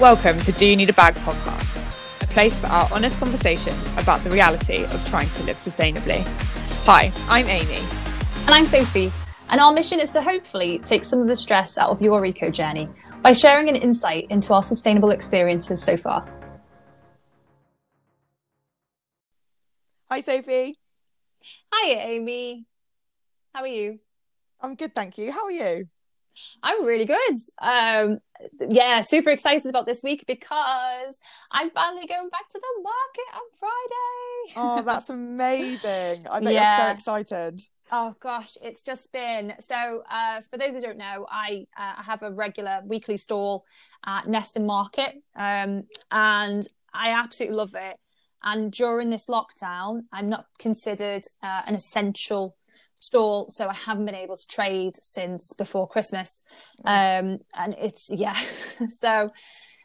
Welcome to Do You Need a Bag podcast, a place for our honest conversations about the reality of trying to live sustainably. Hi, I'm Amy. And I'm Sophie. And our mission is to hopefully take some of the stress out of your eco journey by sharing an insight into our sustainable experiences so far. Hi, Sophie. Hi, Amy. How are you? I'm good, thank you. How are you? I'm really good. Um, yeah, super excited about this week because I'm finally going back to the market on Friday. Oh, that's amazing. I bet yeah. you're so excited. Oh gosh, it's just been so. Uh, for those who don't know, I uh, have a regular weekly stall at Neston Market, um, and I absolutely love it. And during this lockdown, I'm not considered uh, an essential stall, so I haven't been able to trade since before Christmas. Um, and it's yeah, so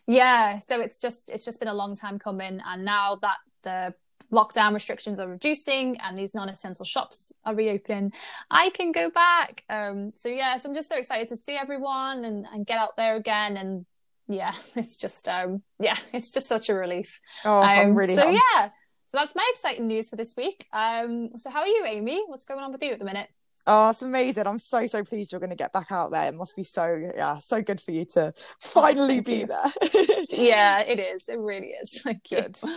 yeah, so it's just it's just been a long time coming, and now that the lockdown restrictions are reducing and these non-essential shops are reopening i can go back. Um so yes yeah, so i'm just so excited to see everyone and, and get out there again. And yeah it's just um yeah it's just such a relief. Oh um, I'm really so yeah so that's my exciting news for this week. Um, so how are you, Amy? What's going on with you at the minute? Oh, it's amazing. I'm so, so pleased you're going to get back out there. It must be so, yeah, so good for you to finally oh, be you. there. yeah, it is. It really is. Thank good. You.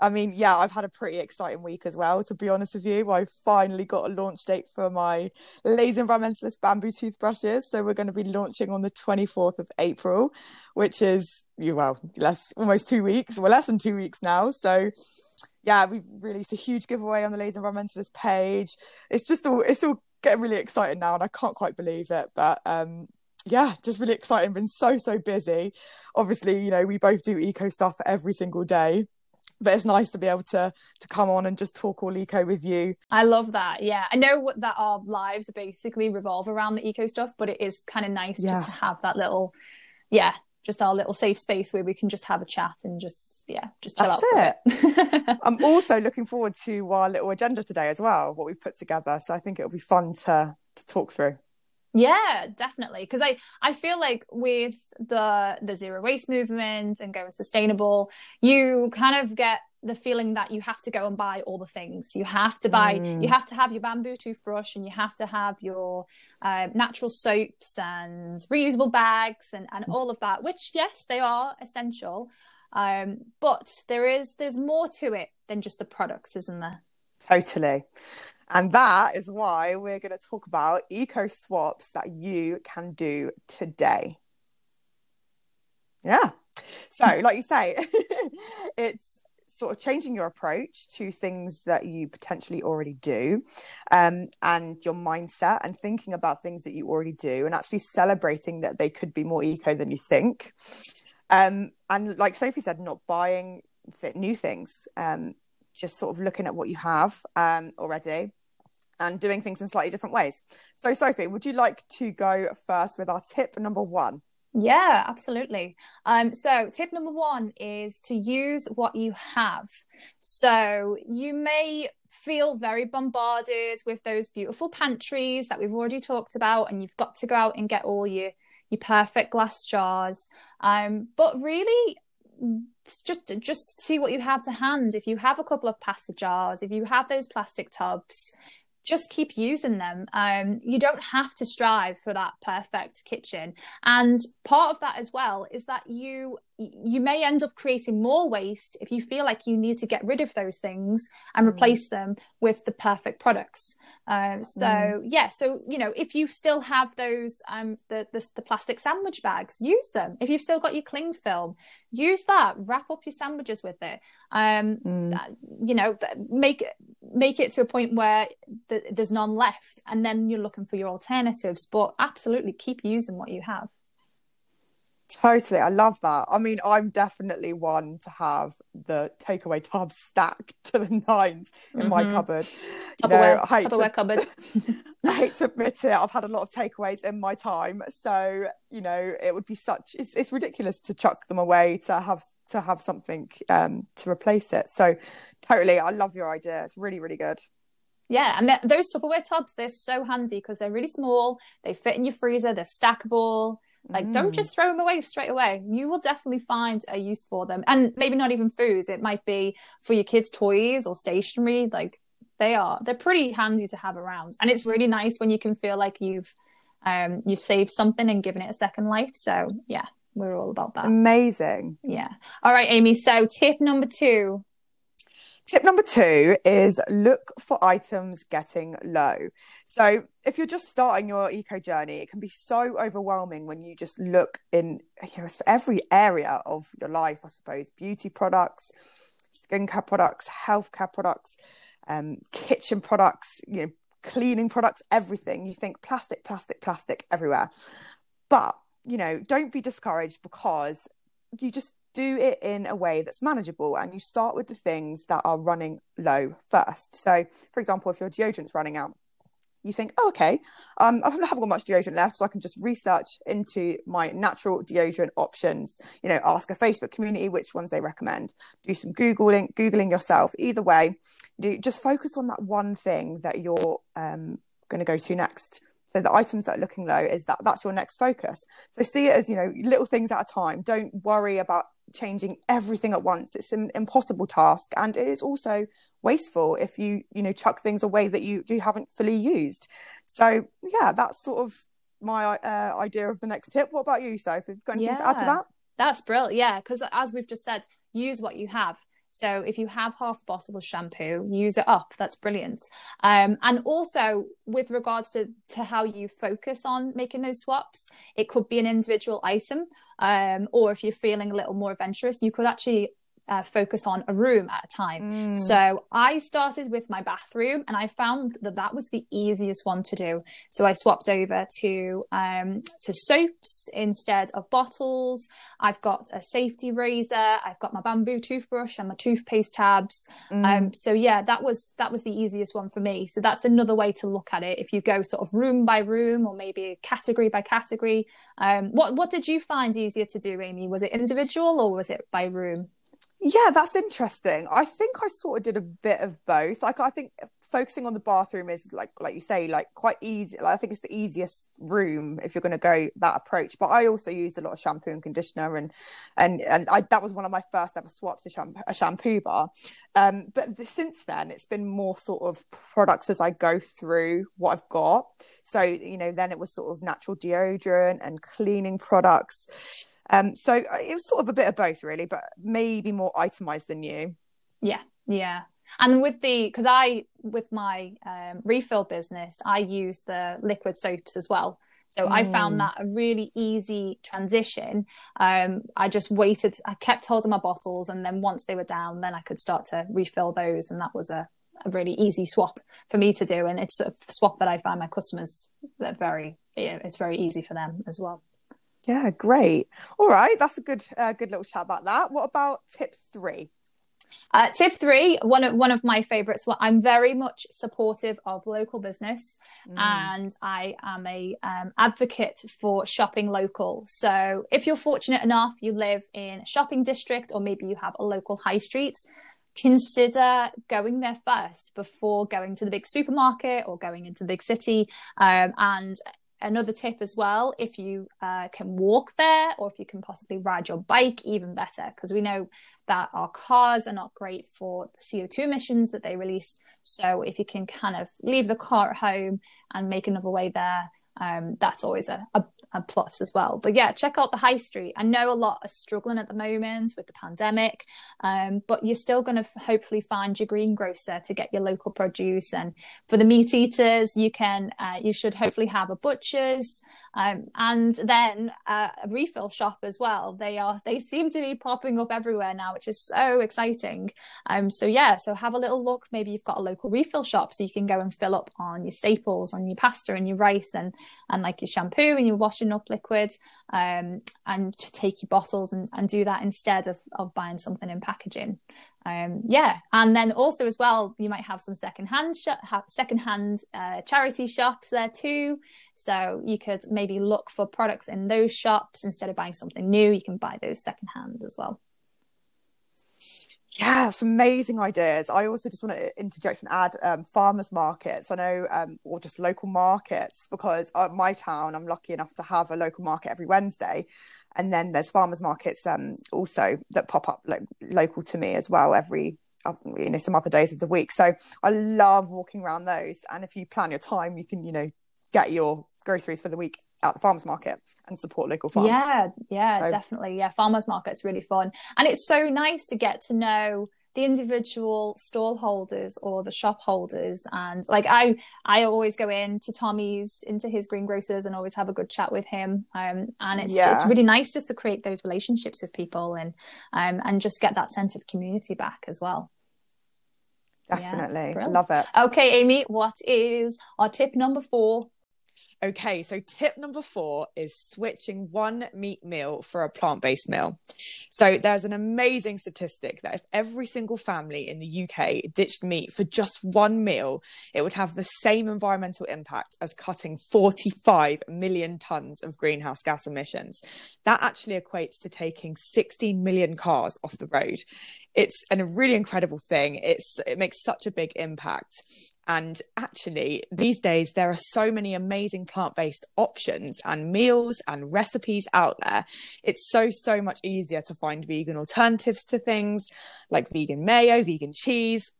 I mean, yeah, I've had a pretty exciting week as well, to be honest with you. I finally got a launch date for my Lazy Environmentalist bamboo toothbrushes. So we're going to be launching on the 24th of April, which is, well, less, almost two weeks. We're less than two weeks now. So yeah, we've released a huge giveaway on the Lazy Environmentalist page. It's just all it's all getting really exciting now, and I can't quite believe it. But um, yeah, just really exciting. Been so so busy. Obviously, you know, we both do eco stuff every single day. But it's nice to be able to to come on and just talk all eco with you. I love that. Yeah, I know that our lives basically revolve around the eco stuff, but it is kind of nice yeah. just to have that little, yeah, just our little safe space where we can just have a chat and just yeah just chill That's out it. i'm also looking forward to our little agenda today as well what we've put together so i think it'll be fun to to talk through yeah definitely because i i feel like with the the zero waste movement and going sustainable you kind of get the feeling that you have to go and buy all the things. You have to buy, mm. you have to have your bamboo toothbrush and you have to have your uh, natural soaps and reusable bags and, and all of that, which, yes, they are essential. Um, but there is, there's more to it than just the products, isn't there? Totally. And that is why we're going to talk about eco swaps that you can do today. Yeah. So, like you say, it's sort of changing your approach to things that you potentially already do um, and your mindset and thinking about things that you already do and actually celebrating that they could be more eco than you think um, and like sophie said not buying th- new things um, just sort of looking at what you have um, already and doing things in slightly different ways so sophie would you like to go first with our tip number one yeah, absolutely. Um, so, tip number one is to use what you have. So, you may feel very bombarded with those beautiful pantries that we've already talked about, and you've got to go out and get all your your perfect glass jars. Um, but really, just just see what you have to hand. If you have a couple of pasta jars, if you have those plastic tubs, just keep using them. Um, you don't have to strive for that perfect kitchen. And part of that as well is that you you may end up creating more waste if you feel like you need to get rid of those things and mm. replace them with the perfect products. Um, so mm. yeah, so you know if you still have those um, the, the, the plastic sandwich bags, use them. If you've still got your cling film, use that. Wrap up your sandwiches with it. Um, mm. you know, make make it to a point where the, there's none left, and then you're looking for your alternatives. But absolutely, keep using what you have. Totally, I love that. I mean, I'm definitely one to have the takeaway tubs stacked to the nines in mm-hmm. my cupboard. Tupperware, Tupperware to, cupboard. I hate to admit it, I've had a lot of takeaways in my time, so you know, it would be such it's it's ridiculous to chuck them away to have to have something um to replace it. So, totally, I love your idea. It's really really good. Yeah, and those Tupperware tubs, they're so handy because they're really small. They fit in your freezer. They're stackable Like, mm. don't just throw them away straight away. You will definitely find a use for them. And maybe not even foods. It might be for your kids' toys or stationery. Like, they are, they're pretty handy to have around. And it's really nice when you can feel like you've, um, you've saved something and given it a second life. So, yeah, we're all about that. Amazing. Yeah. All right, Amy. So, tip number two Tip number two is look for items getting low. So, if you're just starting your eco journey, it can be so overwhelming when you just look in you know, every area of your life, I suppose beauty products, skincare products, healthcare products, um, kitchen products, you know, cleaning products, everything. You think plastic, plastic, plastic everywhere. But, you know, don't be discouraged because you just do it in a way that's manageable and you start with the things that are running low first. So, for example, if your deodorant's running out, you think, oh, okay, um, I haven't got much deodorant left, so I can just research into my natural deodorant options. You know, ask a Facebook community which ones they recommend. Do some googling, googling yourself. Either way, do just focus on that one thing that you're um, going to go to next. So the items that are looking low is that that's your next focus. So see it as you know little things at a time. Don't worry about changing everything at once. It's an impossible task and it is also wasteful if you you know chuck things away that you you haven't fully used. So yeah that's sort of my uh, idea of the next tip. What about you Soph? have you got anything yeah, to add to that? That's brilliant. Yeah because as we've just said use what you have so if you have half a bottle of shampoo, use it up. That's brilliant. Um, and also with regards to, to how you focus on making those swaps, it could be an individual item. Um, or if you're feeling a little more adventurous, you could actually uh, focus on a room at a time. Mm. So I started with my bathroom and I found that that was the easiest one to do. So I swapped over to um, to soaps instead of bottles. I've got a safety razor. I've got my bamboo toothbrush and my toothpaste tabs. Mm. Um, so yeah, that was that was the easiest one for me. So that's another way to look at it. If you go sort of room by room or maybe category by category. Um, what what did you find easier to do, Amy? Was it individual or was it by room? Yeah, that's interesting. I think I sort of did a bit of both. Like I think focusing on the bathroom is like like you say, like quite easy. Like I think it's the easiest room if you're going to go that approach. But I also used a lot of shampoo and conditioner, and and and I, that was one of my first ever swaps a shampoo, a shampoo bar. Um, but the, since then, it's been more sort of products as I go through what I've got. So you know, then it was sort of natural deodorant and cleaning products um, so uh, it was sort of a bit of both, really, but maybe more itemized than you. Yeah, yeah. And with the, because I, with my um, refill business, I use the liquid soaps as well. So mm. I found mm. that a really easy transition. Um, I just waited, I kept holding my bottles, and then once they were down, then I could start to refill those. And that was a, a really easy swap for me to do. And it's a swap that I find my customers that very, it's very easy for them as well. Yeah, great. All right, that's a good, uh, good little chat about that. What about tip three? Uh, tip three, one of one of my favorites. Well, I'm very much supportive of local business, mm. and I am a um, advocate for shopping local. So, if you're fortunate enough, you live in a shopping district, or maybe you have a local high street, consider going there first before going to the big supermarket or going into the big city. Um, and another tip as well if you uh, can walk there or if you can possibly ride your bike even better because we know that our cars are not great for the co2 emissions that they release. So if you can kind of leave the car at home and make another way there um, that's always a, a, a plus as well. But yeah, check out the high street. I know a lot are struggling at the moment with the pandemic, um, but you're still going to f- hopefully find your greengrocer to get your local produce. And for the meat eaters, you can uh, you should hopefully have a butcher's um, and then uh, a refill shop as well. They are they seem to be popping up everywhere now, which is so exciting. Um, so yeah, so have a little look. Maybe you've got a local refill shop, so you can go and fill up on your staples, on your pasta and your rice, and and like your shampoo and your washing up liquid um, and to take your bottles and, and do that instead of, of buying something in packaging. Um, yeah and then also as well you might have some secondhand sh- secondhand uh, charity shops there too. So you could maybe look for products in those shops instead of buying something new. You can buy those secondhand as well Yeah, some amazing ideas. I also just want to interject and add um, farmers markets. I know, um, or just local markets, because at my town, I'm lucky enough to have a local market every Wednesday, and then there's farmers markets um, also that pop up local to me as well every you know some other days of the week. So I love walking around those. And if you plan your time, you can you know get your groceries for the week at the farmers market and support local farms. Yeah, yeah, so. definitely. Yeah, farmers market's really fun. And it's so nice to get to know the individual stall holders or the shop holders and like i i always go into tommy's into his greengrocers and always have a good chat with him um, and it's yeah. it's really nice just to create those relationships with people and um, and just get that sense of community back as well definitely yeah, love it okay amy what is our tip number four Okay, so tip number four is switching one meat meal for a plant based meal. So there's an amazing statistic that if every single family in the UK ditched meat for just one meal, it would have the same environmental impact as cutting 45 million tons of greenhouse gas emissions. That actually equates to taking 16 million cars off the road. It's a really incredible thing. It's it makes such a big impact. And actually, these days, there are so many amazing plant based options and meals and recipes out there. It's so, so much easier to find vegan alternatives to things like vegan mayo, vegan cheese,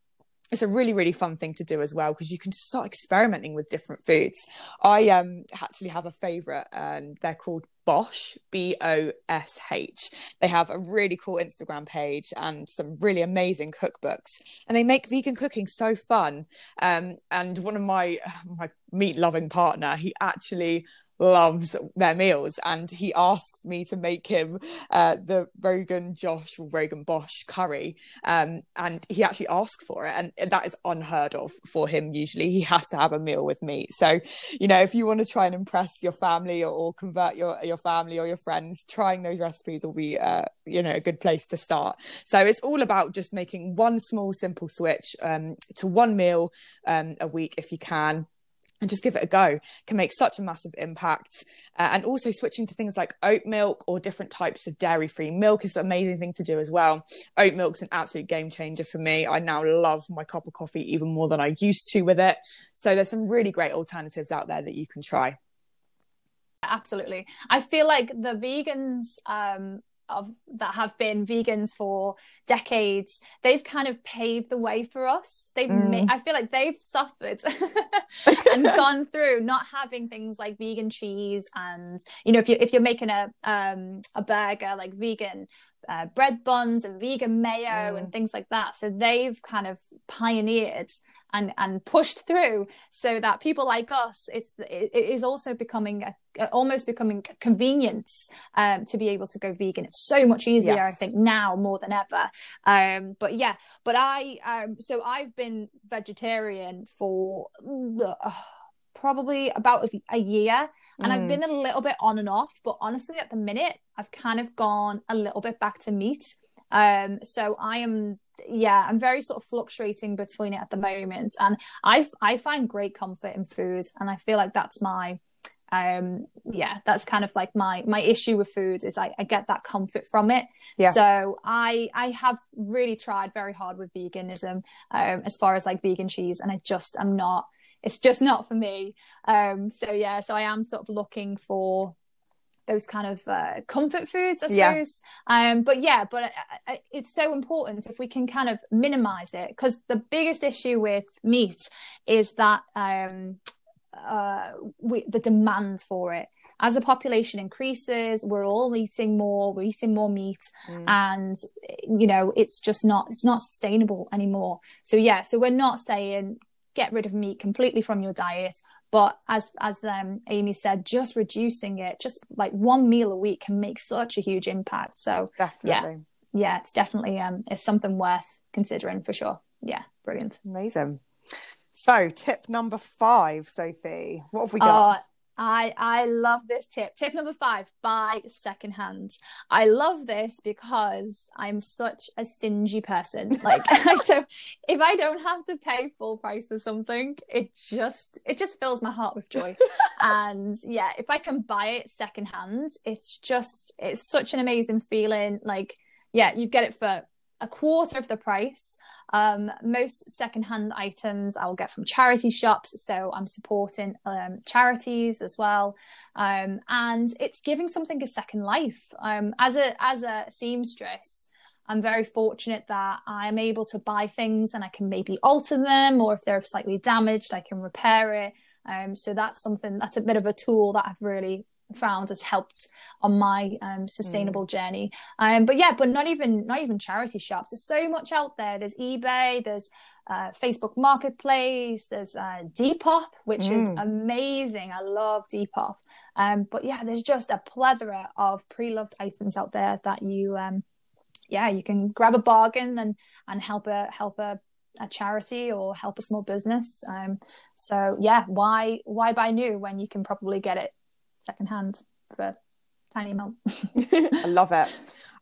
it's a really really fun thing to do as well because you can start experimenting with different foods. I um actually have a favorite and they're called bosh b-o-s-h they have a really cool instagram page and some really amazing cookbooks and they make vegan cooking so fun. Um and one of my my meat loving partner he actually loves their meals and he asks me to make him uh, the Rogan Josh or Rogan Bosh curry um, and he actually asks for it and that is unheard of for him usually. He has to have a meal with me so you know if you want to try and impress your family or, or convert your your family or your friends trying those recipes will be uh, you know a good place to start. So it's all about just making one small simple switch um, to one meal um, a week if you can and just give it a go can make such a massive impact. Uh, and also switching to things like oat milk or different types of dairy free milk is an amazing thing to do as well. Oat milk's an absolute game changer for me. I now love my cup of coffee even more than I used to with it. So there's some really great alternatives out there that you can try. Absolutely. I feel like the vegans um, of that have been vegans for decades they've kind of paved the way for us they've mm. made, i feel like they've suffered and gone through not having things like vegan cheese and you know if you if you're making a um a burger like vegan uh, bread buns and vegan mayo mm. and things like that. So they've kind of pioneered and and pushed through so that people like us, it's it, is also becoming a, almost becoming convenience um, to be able to go vegan. It's so much easier, yes. I think, now more than ever. Um, but yeah, but I um, so I've been vegetarian for. Uh, probably about a year and mm. I've been a little bit on and off but honestly at the minute I've kind of gone a little bit back to meat um so I am yeah I'm very sort of fluctuating between it at the moment and I I find great comfort in food and I feel like that's my um yeah that's kind of like my my issue with food is I, I get that comfort from it yeah. so i i have really tried very hard with veganism um as far as like vegan cheese and i just i'm not it's just not for me. Um, so yeah, so I am sort of looking for those kind of uh, comfort foods, I suppose. Yeah. Um, but yeah, but it's so important if we can kind of minimize it because the biggest issue with meat is that um, uh, we, the demand for it. As the population increases, we're all eating more. We're eating more meat, mm. and you know it's just not it's not sustainable anymore. So yeah, so we're not saying get rid of meat completely from your diet. But as as um, Amy said, just reducing it, just like one meal a week, can make such a huge impact. So definitely, yeah, yeah, it's definitely um, it's something worth considering for sure. Yeah, brilliant, amazing. So, tip number five, Sophie. What have we got? Uh, I I love this tip. Tip number five: buy secondhand. I love this because I'm such a stingy person. Like I don't, if I don't have to pay full price for something, it just it just fills my heart with joy. and yeah, if I can buy it secondhand, it's just it's such an amazing feeling. Like yeah, you get it for a quarter of the price. Um, most secondhand items I will get from charity shops, so I'm supporting um, charities as well, um, and it's giving something a second life. Um, as a as a seamstress, I'm very fortunate that I'm able to buy things and I can maybe alter them, or if they're slightly damaged, I can repair it. Um, so that's something that's a bit of a tool that I've really found has helped on my um, sustainable mm. journey. Um, but yeah, but not even not even charity shops. There's so much out there. There's eBay. There's uh, Facebook Marketplace. There's uh, Depop, which mm. is amazing. I love Depop. Um, but yeah, there's just a plethora of pre-loved items out there that you um, yeah, you can grab a bargain and and help a help a, a charity or help a small business. Um, so yeah, why why buy new when you can probably get it secondhand for tiny amount? I love it.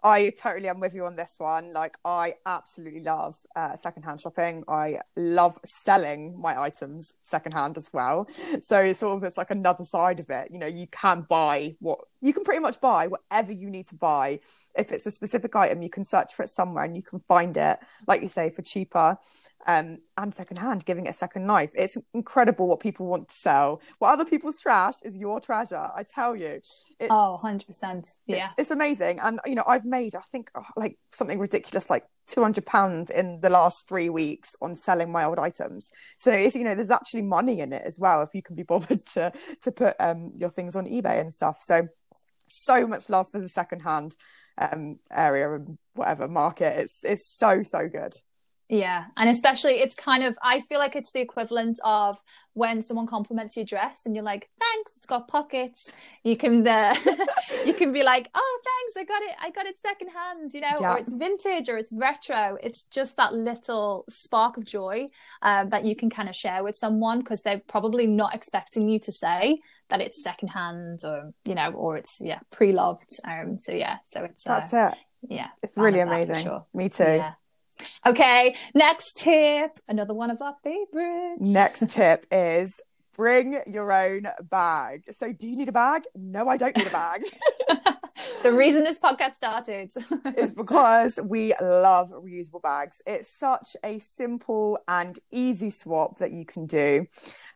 I totally am with you on this one. Like, I absolutely love uh, secondhand shopping. I love selling my items secondhand as well. So it's sort of it's like another side of it. You know, you can buy what you can pretty much buy whatever you need to buy. If it's a specific item, you can search for it somewhere and you can find it, like you say, for cheaper um, and secondhand, giving it a second life. It's incredible what people want to sell. What other people's trash is your treasure. I tell you. It's, oh, 100%. Yeah. It's, it's, amazing. And, you know, I've made, I think, oh, like something ridiculous, like 200 pounds in the last three weeks on selling my old items. So it's, you know, there's actually money in it as well if you can be bothered to, to put um, your things on eBay and stuff. So, so much love for the secondhand um, area and whatever market. It's, it's so, so good. Yeah. And especially it's kind of I feel like it's the equivalent of when someone compliments your dress and you're like, thanks, it's got pockets. You can uh, you can be like, oh thanks, I got it, I got it secondhand, you know, yeah. or it's vintage or it's retro. It's just that little spark of joy um, that you can kind of share with someone because they're probably not expecting you to say that it's secondhand or you know, or it's yeah, pre-loved. Um so yeah, so it's That's uh, it. Yeah. It's really amazing. Sure. Me too. Yeah. Okay, next tip, another one of our favorites. Next tip is bring your own bag. So, do you need a bag? No, I don't need a bag. the reason this podcast started is because we love reusable bags. It's such a simple and easy swap that you can do.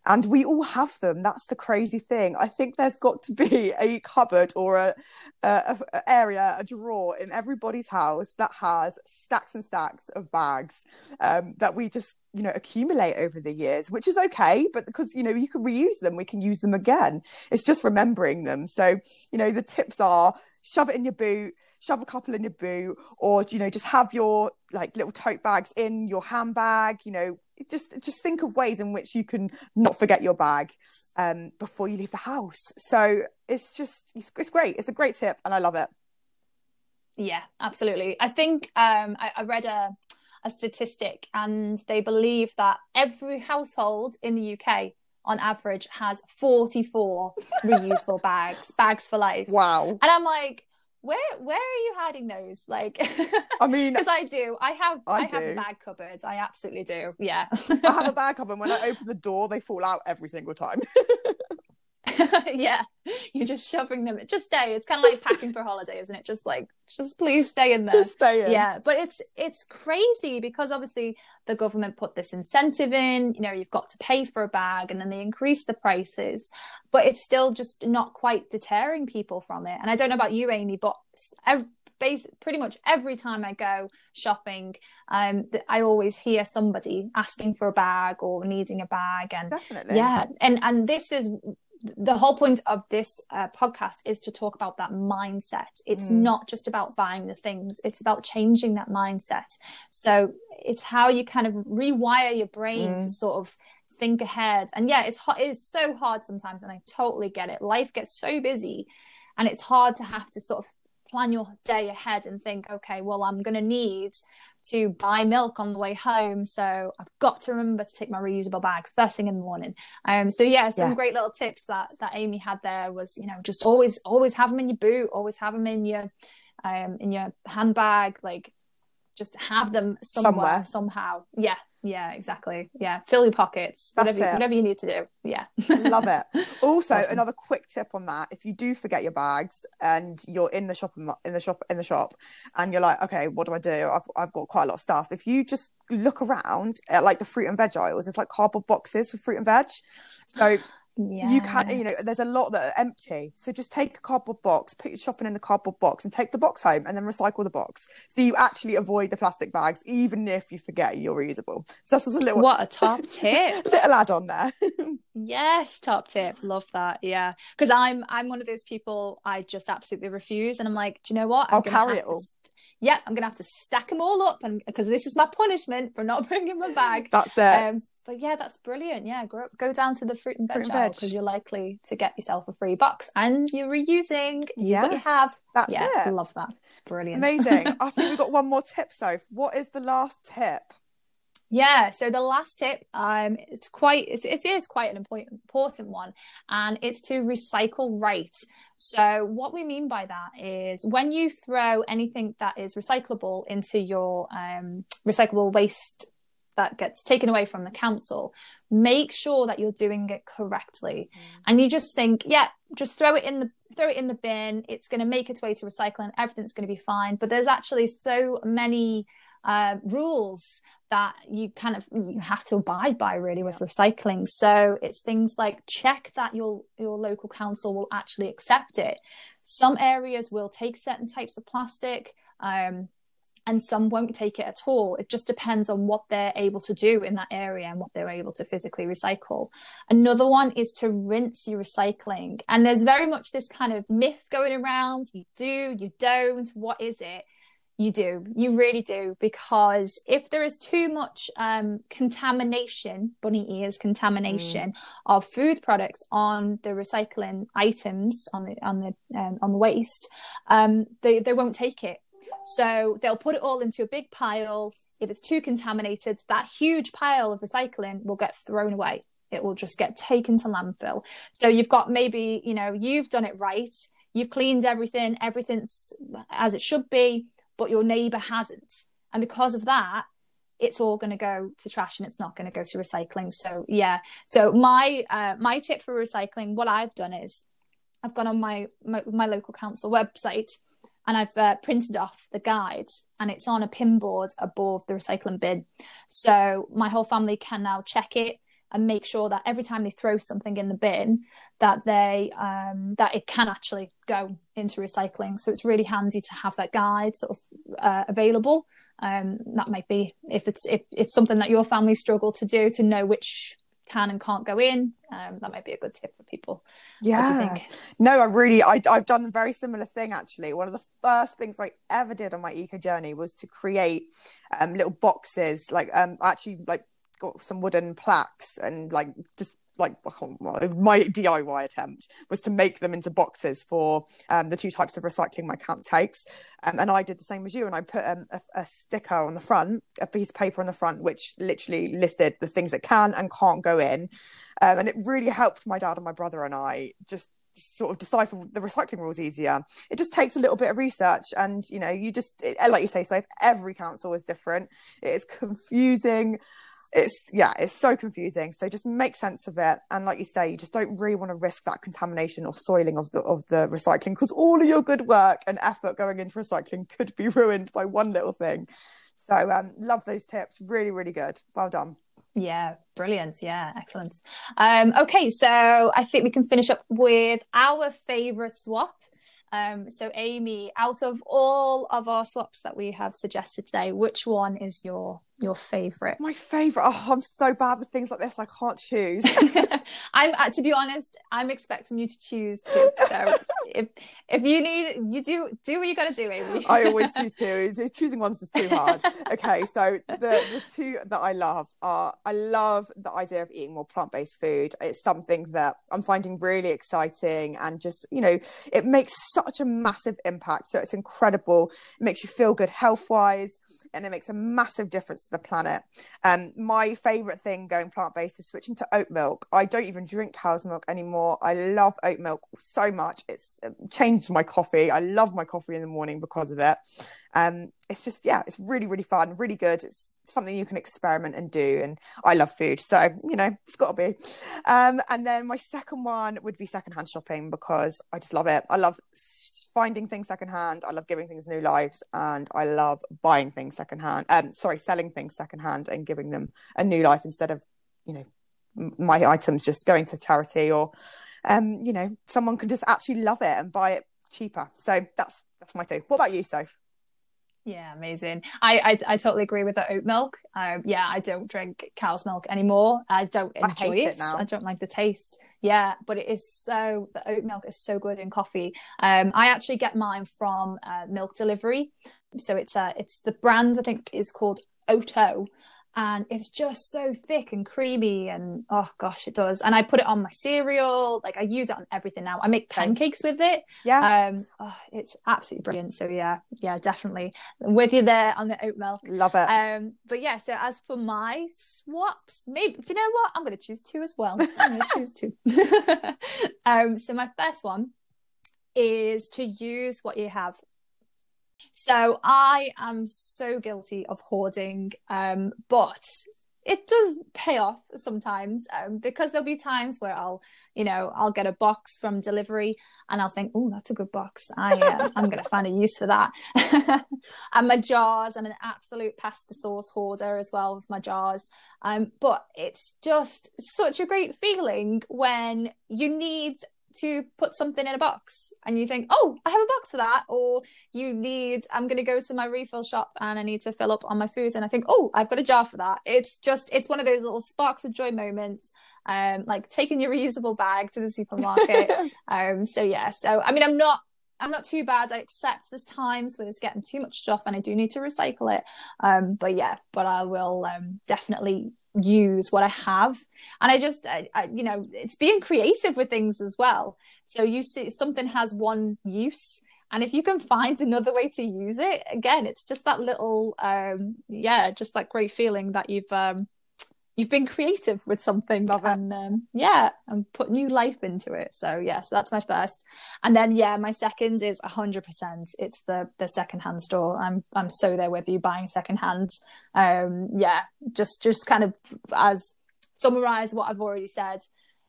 And we all have them. That's the crazy thing. I think there's got to be a cupboard or a, a, a area, a drawer in everybody's house that has stacks and stacks of bags um, that we just you know accumulate over the years which is okay but because you know you can reuse them we can use them again. It's just remembering them. So you know the tips are shove it in your boot shove a couple in your boot or you know just have your like little tote bags in your handbag you know just just think of ways in which you can not forget your bag um, before you leave the house. So it's just it's, it's great. It's a great tip and i love it. Yeah absolutely. I think um, I, I read a a statistic, and they believe that every household in the UK, on average, has 44 reusable bags, bags for life. Wow. And I'm like, where where are you hiding those? Like, I mean, because I do. I have I, I have a bag cupboard. I absolutely do. Yeah. I have a bag cupboard. And when I open the door, they fall out every single time. yeah, you're just shoving them. Just stay. It's kind of like packing for holiday, isn't it? Just like, just please stay in there. Just stay in. Yeah, but it's it's crazy because obviously the government put this incentive in. You know, you've got to pay for a bag, and then they increase the prices, but it's still just not quite deterring people from it. And I don't know about you, Amy, but every, pretty much every time I go shopping, um, I always hear somebody asking for a bag or needing a bag, and Definitely. yeah, and and this is the whole point of this uh, podcast is to talk about that mindset. It's mm. not just about buying the things, it's about changing that mindset. So it's how you kind of rewire your brain mm. to sort of think ahead. And yeah, it's hard, it's so hard sometimes, and I totally get it. Life gets so busy, and it's hard to have to sort of plan your day ahead and think, okay, well, I'm going to need to buy milk on the way home. So I've got to remember to take my reusable bag first thing in the morning. Um, so yeah, some yeah. great little tips that, that Amy had there was, you know, just always, always have them in your boot, always have them in your, um, in your handbag, like just have them somewhere, somewhere. somehow. Yeah. Yeah, exactly. Yeah, fill your pockets. That's whatever, it. whatever you need to do. Yeah. Love it. Also, Awesome. another quick tip on that: if you do forget your bags and you're in the shop in the shop in the shop, and you're like, okay, what do I do? I've I've got quite a lot of stuff. If you just look around at like the fruit and veg aisles, there's like cardboard boxes for fruit and veg. So you can't, you know there's a lot that are empty so just take a cardboard box put your shopping in the cardboard box and take the box home and then recycle the box so you actually avoid the plastic bags even if you forget you're reusable so that's just a little What a top tip. little add on there Yes, top tip. Love that. Yeah. Because I'm I'm one of those people I just absolutely refuse. And I'm like, do you know what? I'm I'll carry it all. st- yeah, I'm gonna have to stack them all up and because this is my punishment for not bringing my bag. that's it Um, but yeah, that's brilliant. Yeah, go, go down to the fruit and veg because you're likely to get yourself a free box and you're reusing. Use what you have. that's yeah, it love that. Brilliant. amazing i think we've got one more tip so what is the last tip Yeah, so the last tip, um, it's quite it's, it is quite an important important one, and it's to recycle right. So what we mean by that is when you throw anything that is recyclable into your um, recyclable waste that gets taken away from the council, make sure that you're doing it correctly. And you just think, yeah, just throw it in the throw it in the bin. It's going to make its way to recycling. Everything's going to be fine. But there's actually so many uh, rules that you kind of you have to abide by really with recycling. So it's things like check that your your local council will actually accept it. Some areas will take certain types of plastic. Um, and some won't take it at all. It just depends on what they're able to do in that area and what they're able to physically recycle. Another one is to rinse your recycling. And there's very much this kind of myth going around you do, you don't, what is it? You do, you really do, because if there is too much um, contamination, bunny ears contamination of food products on the recycling items on the on the um, on the waste, um, they they won't take it. So they'll put it all into a big pile. If it's too contaminated, that huge pile of recycling will get thrown away. It will just get taken to landfill. So you've got maybe, you know, you've done it right. You've cleaned everything, everything's as it should be, but your neighbor hasn't. And because of that, it's all going to go to trash and it's not going to go to recycling. So yeah. So my uh, my tip for recycling, what I've done is I've gone on my my, my local council website and I've uh, printed off the guide and it's on a pin board above the recycling bin. So my whole family can now check it and make sure that every time they throw something in the bin that they um, that it can actually go into recycling. So it's really handy to have that guide sort of uh, available. Um, that might be if it's if it's something that your family struggle to do to know which can and can't go in. Um, that might be a good tip for people. What do you yeah think? No, I really, I, I've done a very similar thing actually. One of the first things I ever did on my eco journey was to create um, little boxes. Like, um, actually like got some wooden plaques and like just like my DIY attempt was to make them into boxes for um, the two types of recycling my camp takes. Um, and I did the same as you. And I put um, a, a sticker on the front, a piece of paper on the front, which literally listed the things that can and can't go in. Um, and it really helped my dad and my brother and I just sort of decipher the recycling rules easier. It just takes a little bit of research, and you know, you just it, like you say, so every council is different. It is confusing. It's yeah, it's so confusing. So just make sense of it, and like you say, you just don't really want to risk that contamination or soiling of the of the recycling because all of your good work and effort going into recycling could be ruined by one little thing. So um, love those tips. Really, really good. Well done. Yeah, brilliant. Yeah, excellent. Um, okay, so I think we can finish up with our favorite swap. Um, so, Amy, out of all of our swaps that we have suggested today, which one is your your favorite? My favorite. Oh, I'm so bad with things like this. I can't choose. I'm uh, to be honest, I'm expecting you to choose two. So if if you need, you do do what you got to do, Amy. I always choose two. Choosing one's just too hard. Okay, so the the two that I love are I love the idea of eating more plant based food. It's something that I'm finding really exciting and just you know it makes such a massive impact. So it's incredible. It makes you feel good health wise, and it makes a massive difference the planet. Um, my favorite thing going plant based is switching to oat milk. I don't even drink cow's milk anymore. I love oat milk so much. It's changed my coffee. I love my coffee in the morning because of it. Um, it's just yeah, it's really really fun, really good. It's something you can experiment and do, and I love food, so you know it's got to be. Um, and then my second one would be secondhand shopping because I just love it. I love finding things secondhand. I love giving things new lives, and I love buying things secondhand. Um, sorry, selling things secondhand and giving them a new life instead of you know my items just going to charity or um you know someone can just actually love it and buy it cheaper so that's that's my two what about you soph yeah, amazing. I, I, I totally agree with the oat milk. Um, yeah, I don't drink cow's milk anymore. I don't enjoy I it. it I don't like the taste. Yeah, but it is so the oat milk is so good in coffee. Um, I actually get mine from uh, Milk Delivery, so it's uh, it's the brand I think is called Oato, and it's just so thick and creamy and oh gosh it does. And i put it on my cereal like i use it on everything now. I make pancakes with it. Yeah. Um oh, it's absolutely brilliant. So yeah yeah definitely. With you there on the oat milk. Love it. Um but yeah so as for my swaps maybe do you know what? I'm going to choose two as well. I'm to choose two. Um so my first one is to use what you have so I am so guilty of hoarding, um, but it does pay off sometimes um, because there'll be times where I'll, you know, I'll get a box from delivery and I'll think, oh, that's a good box. I, uh, I'm going to find a use for that. and my jars, I'm an absolute pasta sauce hoarder as well with my jars. Um, but it's just such a great feeling when you need to put something in a box and you think, oh, I have a box for that. Or you need, I'm going to go to my refill shop and I need to fill up on my food. And I think, oh, I've got a jar for that. It's just, it's one of those little sparks of joy moments, um, like taking your reusable bag to the supermarket. um, so, yeah. So, I mean, I'm not, I'm not too bad. I accept there's times where it's getting too much stuff and I do need to recycle it. Um, but yeah, but I will um, definitely use what I have. And I just, I, I, you know, it's being creative with things as well. So you see something has one use. And if you can find another way to use it, again, it's just that little, um, yeah, just that great feeling that you've, um, you've been creative with something Love and um, yeah and put new life into it. So yeah so that's my first. And then yeah my second is 100% it's the the secondhand store. I'm i'm so there with you buying secondhand. Um yeah just just kind of as summarize what i've already said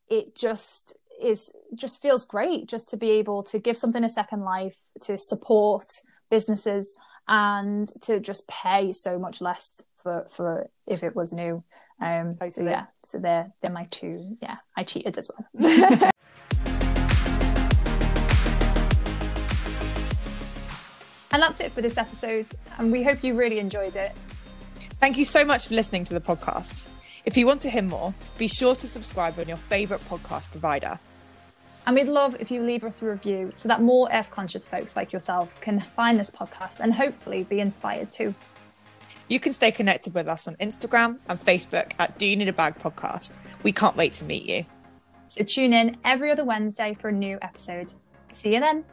it just is just feels great just to be able to give something a second life to support businesses and to just pay so much less for for if it was new. Um, totally. So yeah, so they're they're my two. Yeah, I cheated as well. and that's it for this episode, and we hope you really enjoyed it. Thank you so much for listening to the podcast. If you want to hear more, be sure to subscribe on your favourite podcast provider. And we'd love if you leave us a review so that more earth conscious folks like yourself can find this podcast and hopefully be inspired too. You can stay connected with us on Instagram and Facebook at Do You Need a Bag Podcast. We can't wait to meet you. So tune in every other Wednesday for a new episode. See you then.